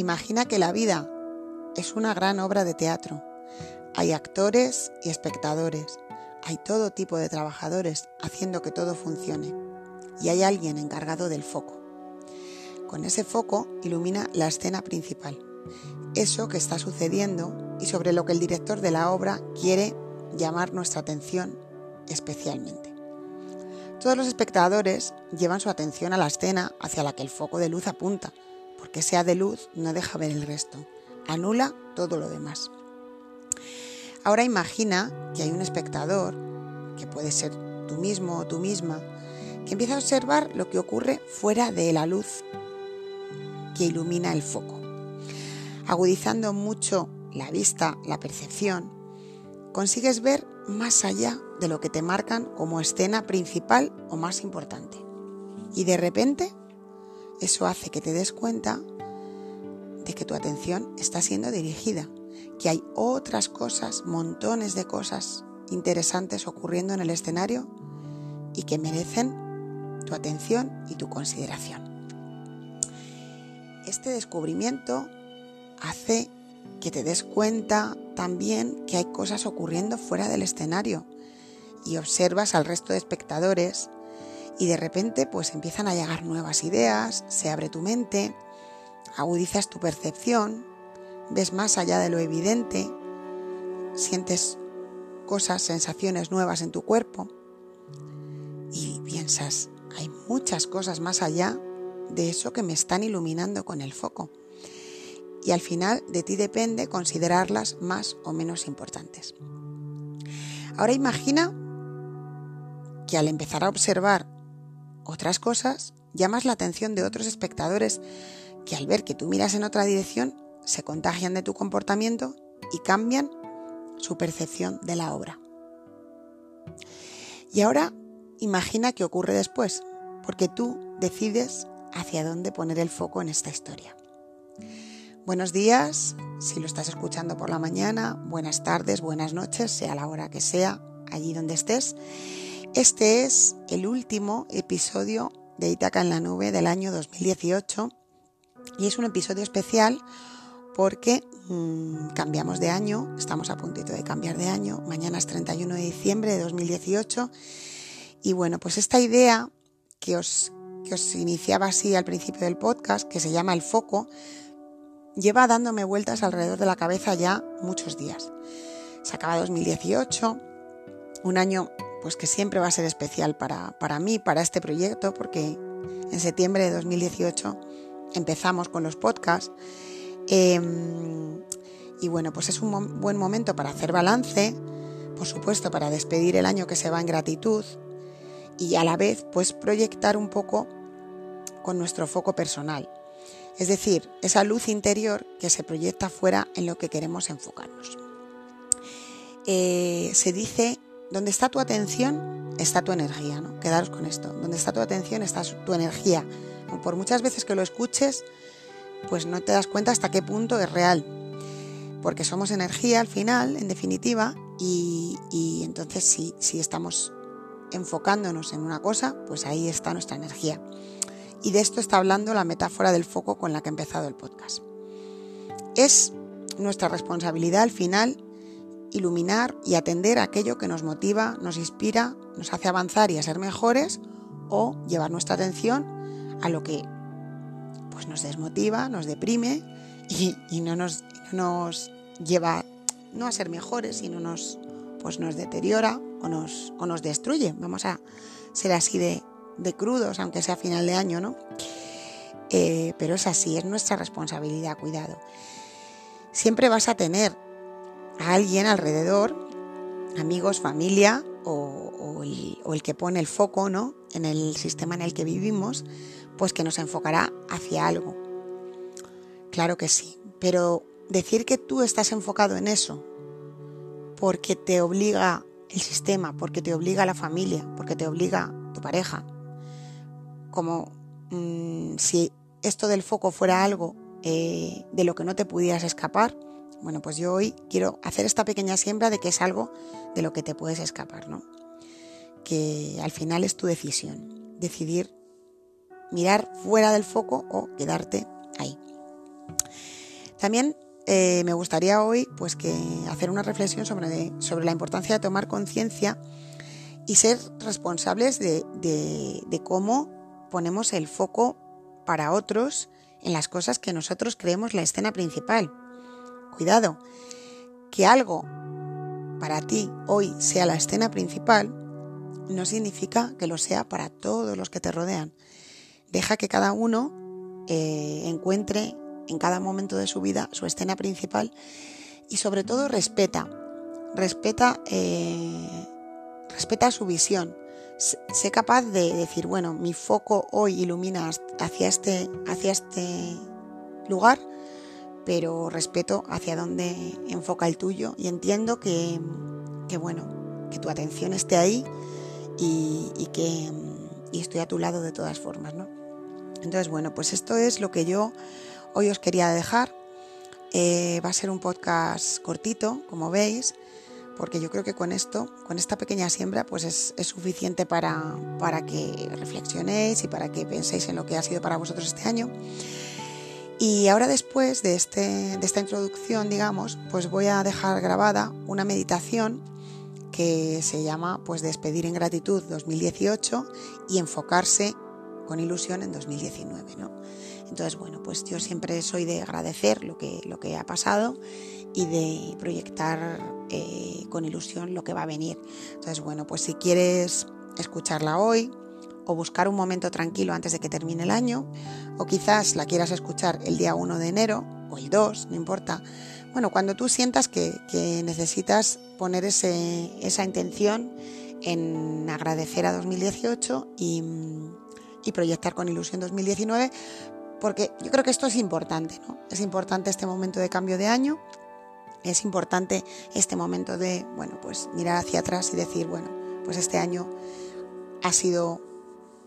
Imagina que la vida es una gran obra de teatro. Hay actores y espectadores. Hay todo tipo de trabajadores haciendo que todo funcione. Y hay alguien encargado del foco. Con ese foco ilumina la escena principal. Eso que está sucediendo y sobre lo que el director de la obra quiere llamar nuestra atención especialmente. Todos los espectadores llevan su atención a la escena hacia la que el foco de luz apunta, porque sea de luz no deja ver el resto, anula todo lo demás. Ahora imagina que hay un espectador, que puede ser tú mismo o tú misma, que empieza a observar lo que ocurre fuera de la luz que ilumina el foco. Agudizando mucho la vista, la percepción, consigues ver más allá de lo que te marcan como escena principal o más importante. Y de repente, eso hace que te des cuenta de que tu atención está siendo dirigida, que hay otras cosas, montones de cosas interesantes ocurriendo en el escenario y que merecen tu atención y tu consideración. Este descubrimiento hace que te des cuenta también que hay cosas ocurriendo fuera del escenario y observas al resto de espectadores y de repente pues empiezan a llegar nuevas ideas, se abre tu mente, agudizas tu percepción, ves más allá de lo evidente, sientes cosas, sensaciones nuevas en tu cuerpo y piensas, hay muchas cosas más allá de eso que me están iluminando con el foco y al final de ti depende considerarlas más o menos importantes. Ahora imagina que al empezar a observar otras cosas, llamas la atención de otros espectadores que al ver que tú miras en otra dirección, se contagian de tu comportamiento y cambian su percepción de la obra. Y ahora imagina qué ocurre después, porque tú decides hacia dónde poner el foco en esta historia. Buenos días, si lo estás escuchando por la mañana, buenas tardes, buenas noches, sea la hora que sea, allí donde estés. Este es el último episodio de Itaca en la Nube del año 2018 y es un episodio especial porque mmm, cambiamos de año, estamos a puntito de cambiar de año, mañana es 31 de diciembre de 2018 y bueno, pues esta idea que os, que os iniciaba así al principio del podcast, que se llama el foco, lleva dándome vueltas alrededor de la cabeza ya muchos días. Se acaba 2018, un año pues que siempre va a ser especial para, para mí, para este proyecto, porque en septiembre de 2018 empezamos con los podcasts. Eh, y bueno, pues es un buen momento para hacer balance, por supuesto, para despedir el año que se va en gratitud y a la vez pues proyectar un poco con nuestro foco personal es decir, esa luz interior que se proyecta fuera en lo que queremos enfocarnos. Eh, se dice, donde está tu atención, está tu energía, ¿no? Quedaros con esto, donde está tu atención, está tu energía. Por muchas veces que lo escuches, pues no te das cuenta hasta qué punto es real, porque somos energía al final, en definitiva, y, entonces si, si estamos enfocándonos en una cosa, pues ahí está nuestra energía. Y de esto está hablando la metáfora del foco con la que he empezado el podcast. Es nuestra responsabilidad al final iluminar y atender aquello que nos motiva, nos inspira, nos hace avanzar y a ser mejores o llevar nuestra atención a lo que pues nos desmotiva, nos deprime y, no, nos, nos, lleva no a ser mejores, sino nos, pues nos deteriora o nos, o nos destruye. Vamos a ser así de, de crudos, aunque sea final de año, ¿no? Eh, pero es así, es nuestra responsabilidad, cuidado. Siempre vas a tener a alguien alrededor, amigos, familia o, el, que pone el foco ¿no? en el sistema en el que vivimos, pues que nos enfocará hacia algo. Claro que sí, pero decir que tú estás enfocado en eso porque te obliga el sistema, porque te obliga la familia, porque te obliga tu pareja, como mmm, si esto del foco fuera algo eh, de lo que no te pudieras escapar, bueno, pues yo hoy quiero hacer esta pequeña siembra de que es algo de lo que te puedes escapar, ¿no? Que al final es tu decisión, decidir mirar fuera del foco o quedarte ahí. También eh, me gustaría hoy pues que hacer una reflexión sobre, sobre la importancia de tomar conciencia y ser responsables de, de, cómo ponemos el foco para otros en las cosas que nosotros creemos la escena principal. Cuidado, que algo para ti hoy sea la escena principal no significa que lo sea para todos los que te rodean. Deja que cada uno eh, encuentre en cada momento de su vida su escena principal y sobre todo respeta, respeta, eh, respeta su visión. Sé capaz de decir, bueno, mi foco hoy ilumina hacia este, hacia este lugar, pero respeto hacia dónde enfoca el tuyo y entiendo que, que bueno, que tu atención esté ahí y, que estoy a tu lado de todas formas, ¿no? Entonces, bueno, pues esto es lo que yo hoy os quería dejar. Eh, va a ser un podcast cortito, como veis, porque yo creo que con esto, con esta pequeña siembra, pues es, suficiente para, para, que reflexionéis y para que penséis en lo que ha sido para vosotros este año. Y ahora después de, este, de esta introducción, digamos, pues voy a dejar grabada una meditación que se llama pues Despedir en gratitud 2018 y enfocarse con ilusión en 2019, ¿no? Entonces, bueno, pues yo siempre soy de agradecer lo que, lo que ha pasado y de proyectar eh, con ilusión lo que va a venir. Entonces, bueno, pues si quieres escucharla hoy o buscar un momento tranquilo antes de que termine el año, o quizás la quieras escuchar el día 1 de enero o el 2, no importa. Bueno, cuando tú sientas que, necesitas poner esa intención en agradecer a 2018 y, y proyectar con ilusión 2019, porque yo creo que esto es importante, ¿no? Es importante este momento de cambio de año, es importante este momento de, bueno, pues mirar hacia atrás y decir, bueno, pues este año ha sido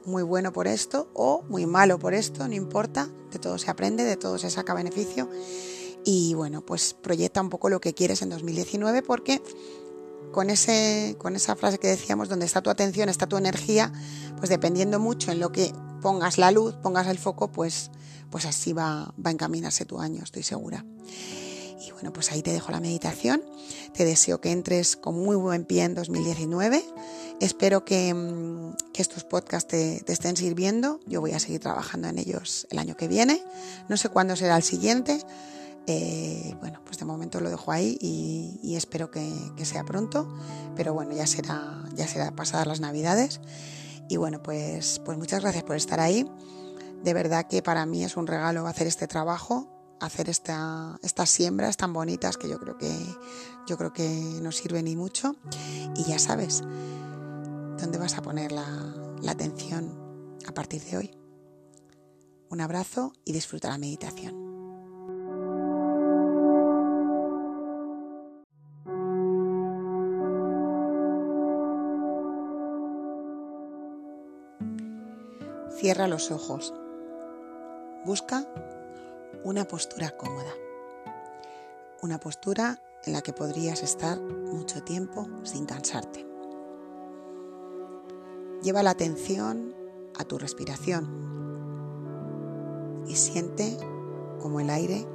muy bueno por esto o muy malo por esto, no importa, de todo se aprende, de todo se saca beneficio y bueno, pues proyecta un poco lo que quieres en 2019 porque con, ese, con esa frase que decíamos, donde está tu atención, está tu energía, pues dependiendo mucho en lo que pongas la luz, pongas el foco, pues, pues así va, va a encaminarse tu año, estoy segura. Y bueno, pues ahí te dejo la meditación. Te deseo que entres con muy buen pie en 2019. Espero que, mm, que estos podcasts te, estén sirviendo. Yo voy a seguir trabajando en ellos el año que viene. No sé cuándo será el siguiente, eh, bueno, pues de momento lo dejo ahí y, espero que, sea pronto, pero bueno, ya será, ya será pasadas las navidades. Y bueno, pues, pues muchas gracias por estar ahí. De verdad que para mí es un regalo hacer este trabajo, hacer esta, estas siembras tan bonitas que yo creo que yo creo que nos sirven y mucho. Y ya sabes dónde vas a poner la, la atención a partir de hoy. Un abrazo y disfruta la meditación. Cierra los ojos. Busca una postura cómoda. Una postura en la que podrías estar mucho tiempo sin cansarte. Lleva la atención a tu respiración y siente como el aire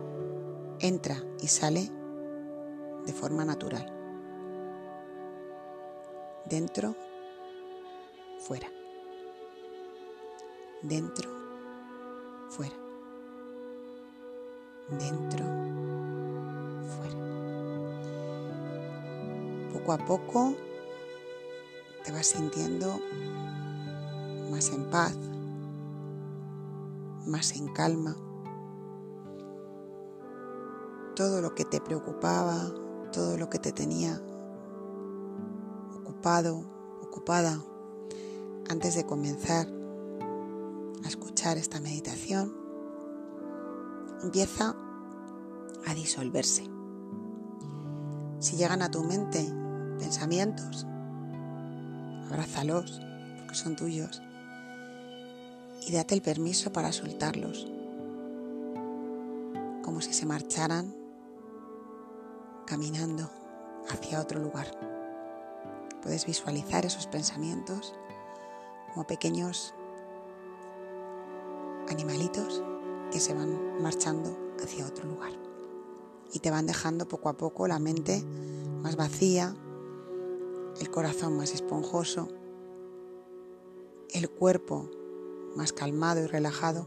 entra y sale de forma natural. Dentro, fuera dentro, fuera, dentro, fuera. Poco a poco te vas sintiendo más en paz, más en calma. Todo lo que te preocupaba, todo lo que te tenía ocupado, ocupada antes de comenzar a escuchar esta meditación, empieza a disolverse. Si llegan a tu mente pensamientos, abrázalos porque son tuyos y date el permiso para soltarlos, como si se marcharan caminando hacia otro lugar. Puedes visualizar esos pensamientos como pequeños animalitos que se van marchando hacia otro lugar. Y te van dejando poco a poco la mente más vacía, el corazón más esponjoso, el cuerpo más calmado y relajado.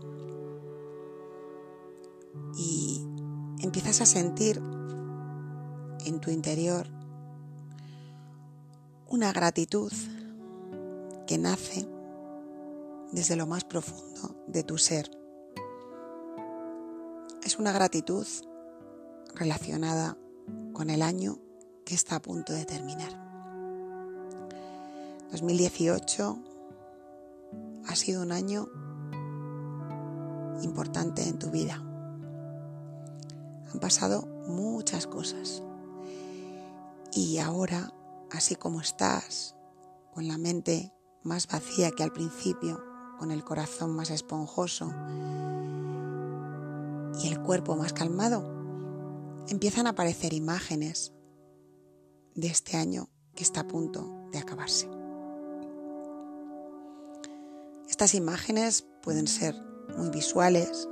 Y empiezas a sentir en tu interior una gratitud que nace desde lo más profundo de tu ser. Es una gratitud relacionada con el año que está a punto de terminar. 2018 ha sido un año importante en tu vida. Han pasado muchas cosas. Y ahora, así como estás, con la mente más vacía que al principio, con el corazón más esponjoso y el cuerpo más calmado, empiezan a aparecer imágenes de este año que está a punto de acabarse. Estas imágenes pueden ser muy visuales,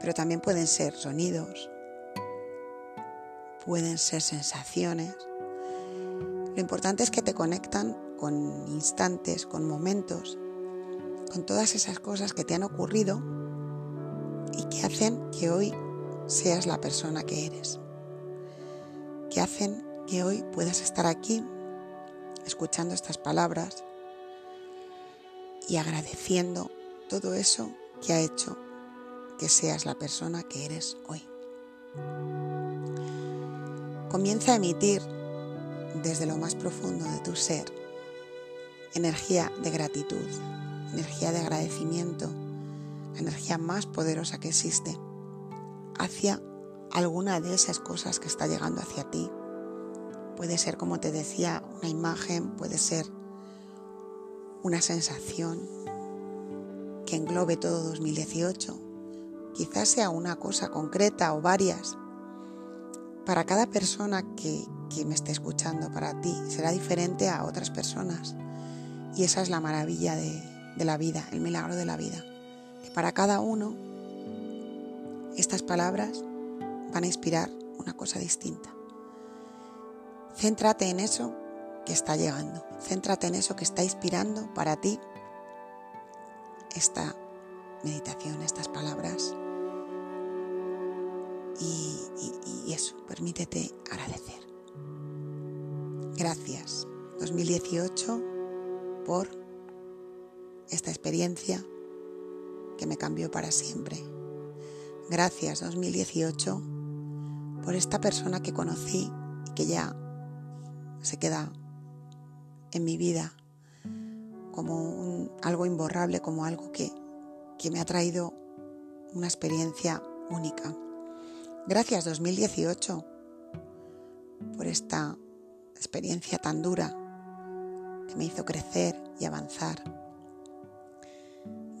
pero también pueden ser sonidos, pueden ser sensaciones. Lo importante es que te conectan con instantes, con momentos, con todas esas cosas que te han ocurrido y que hacen que hoy seas la persona que eres, que hacen que hoy puedas estar aquí escuchando estas palabras y agradeciendo todo eso que ha hecho que seas la persona que eres hoy. Comienza a emitir desde lo más profundo de tu ser energía de gratitud, energía de agradecimiento, la energía más poderosa que existe, hacia alguna de esas cosas que está llegando hacia ti. Puede ser, como te decía, una imagen, puede ser una sensación que englobe todo 2018. Quizás sea una cosa concreta o varias. Para cada persona que, me esté escuchando, para ti, será diferente a otras personas. Y esa es la maravilla de, de la vida, el milagro de la vida. Que para cada uno estas palabras van a inspirar una cosa distinta. Céntrate en eso que está llegando. Céntrate en eso que está inspirando para ti esta meditación, estas palabras. Y, eso, permítete agradecer. Gracias 2018 por esta experiencia que me cambió para siempre. Gracias 2018 por esta persona que conocí y que ya se queda en mi vida como algo imborrable, como algo que, que me ha traído una experiencia única. Gracias 2018 por esta experiencia tan dura que me hizo crecer y avanzar.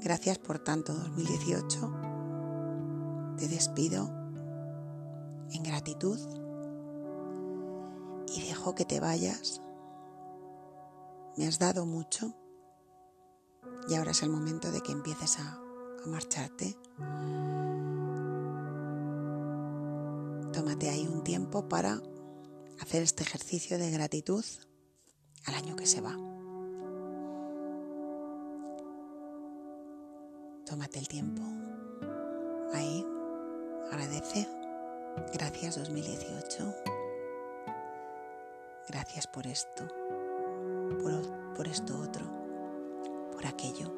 Gracias por tanto 2018. Te despido en gratitud y dejo que te vayas me has dado mucho y ahora es el momento de que empieces a, marcharte. Tómate ahí un tiempo para hacer este ejercicio de gratitud al año que se va. Tómate el tiempo. Ahí. Agradece. Gracias 2018. Gracias por esto por, esto otro, por aquello.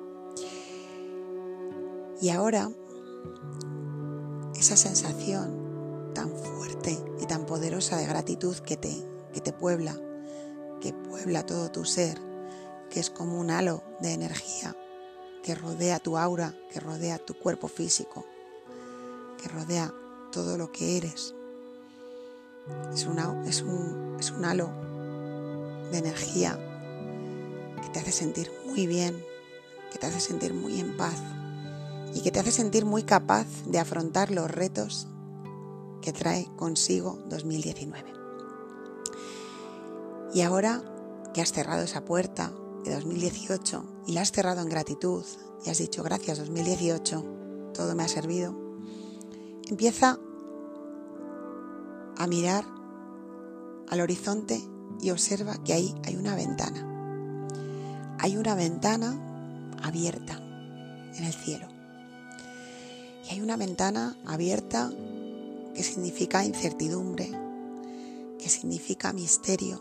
Y ahora, esa sensación tan fuerte y tan poderosa de gratitud que te, que te puebla, que puebla todo tu ser, que es como un halo de energía que rodea tu aura, que rodea tu cuerpo físico, que rodea todo lo que eres. Es, es, un, es un halo de energía que te hace sentir muy bien, que te hace sentir muy en paz y que te hace sentir muy capaz de afrontar los retos que trae consigo 2019. Y ahora que has cerrado esa puerta de 2018 y la has cerrado en gratitud y has dicho gracias 2018, todo me ha servido, empieza a mirar al horizonte y observa que ahí hay una ventana. Hay una ventana abierta en el cielo. Y hay una ventana abierta que significa incertidumbre, que significa misterio,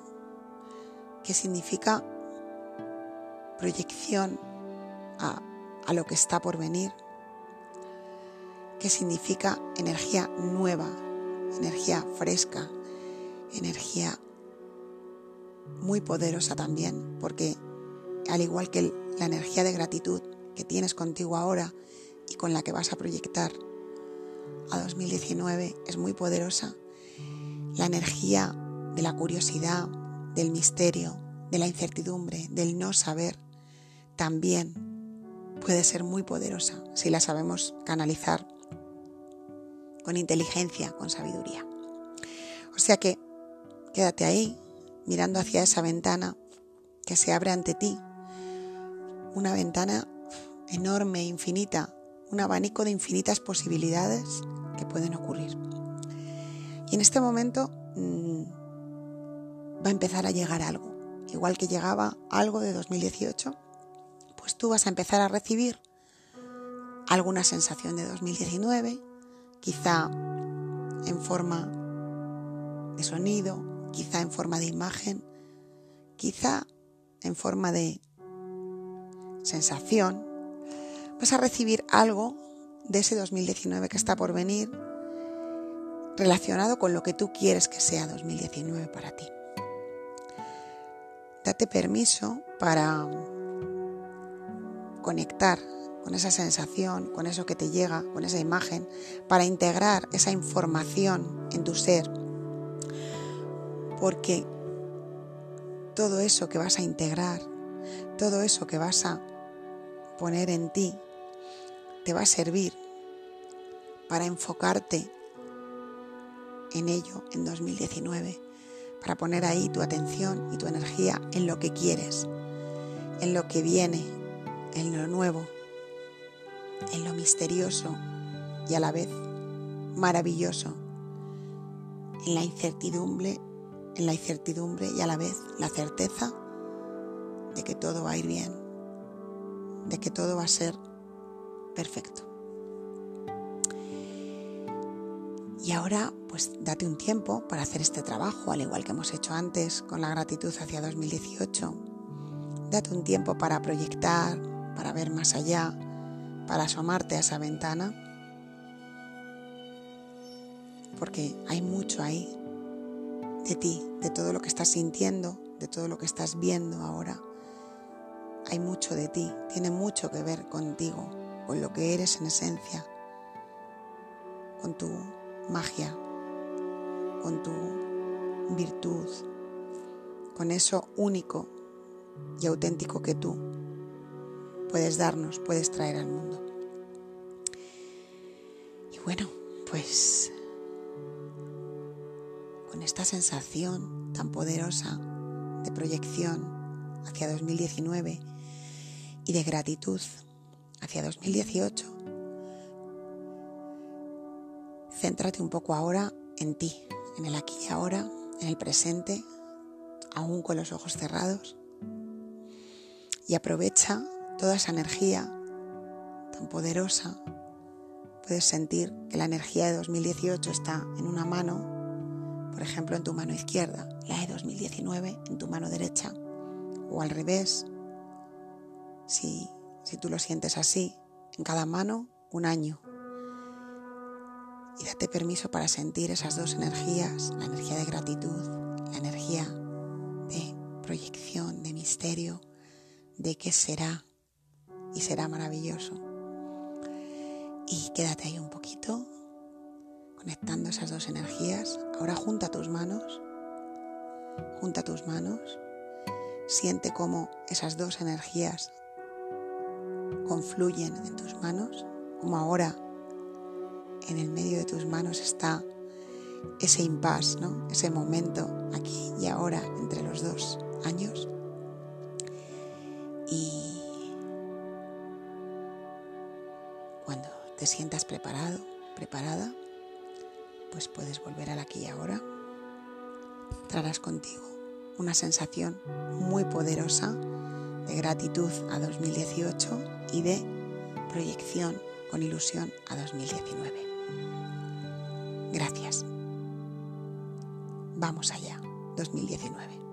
que significa proyección a, lo que está por venir, que significa energía nueva, energía fresca, energía muy poderosa también, porque al igual que la energía de gratitud que tienes contigo ahora y con la que vas a proyectar a 2019 es muy poderosa, la energía de la curiosidad, del misterio, de la incertidumbre, del no saber, también puede ser muy poderosa si la sabemos canalizar con inteligencia, con sabiduría. O sea que quédate ahí, mirando hacia esa ventana que se abre ante ti, una ventana enorme, infinita, un abanico de infinitas posibilidades que pueden ocurrir. Y en este momento mm, va a empezar a llegar algo. Igual que llegaba algo de 2018, pues tú vas a empezar a recibir alguna sensación de 2019, quizá en forma de sonido, quizá en forma de imagen, quizá en forma de sensación, vas a recibir algo de ese 2019 que está por venir relacionado con lo que tú quieres que sea 2019 para ti. Date permiso para conectar con esa sensación, con eso que te llega, con esa imagen, para integrar esa información en tu ser. Porque todo eso que vas a integrar, todo eso que vas a poner en ti, te va a servir para enfocarte en ello en 2019, para poner ahí tu atención y tu energía en lo que quieres, en lo que viene, en lo nuevo, en lo misterioso y a la vez maravilloso, en la incertidumbre, en la incertidumbre y a la vez la certeza de que todo va a ir bien, de que todo va a ser perfecto. Y ahora, pues date un tiempo para hacer este trabajo, al igual que hemos hecho antes con la gratitud hacia 2018. Date un tiempo para proyectar, para ver más allá, para asomarte a esa ventana, porque hay mucho ahí de ti, de todo lo que estás sintiendo, de todo lo que estás viendo ahora. Hay mucho de ti, tiene mucho que ver contigo, con lo que eres en esencia, con tu magia, con tu virtud, con eso único y auténtico que tú puedes darnos, puedes traer al mundo. Y bueno, pues con esta sensación tan poderosa de proyección hacia 2019 y de gratitud hacia 2018, céntrate un poco ahora en ti, en el aquí y ahora, en el presente, aún con los ojos cerrados, y aprovecha toda esa energía tan poderosa. Puedes sentir que la energía de 2018 está en una mano, por ejemplo en tu mano izquierda, la de 2019 en tu mano derecha, o al revés, si, si tú lo sientes así, en cada mano un año. Y date permiso para sentir esas dos energías, la energía de gratitud, la energía de proyección, de misterio, de qué será y será maravilloso. Y quédate ahí un poquito, conectando esas dos energías. Ahora junta tus manos, junta tus manos, siente cómo esas dos energías confluyen en tus manos, como ahora en el medio de tus manos está ese impasse, ¿no? ese momento aquí y ahora entre los dos años. Y te sientas preparado, preparada, pues puedes volver al aquí y ahora. Traerás contigo una sensación muy poderosa de gratitud a 2018 y de proyección con ilusión a 2019. Gracias. Vamos allá, 2019.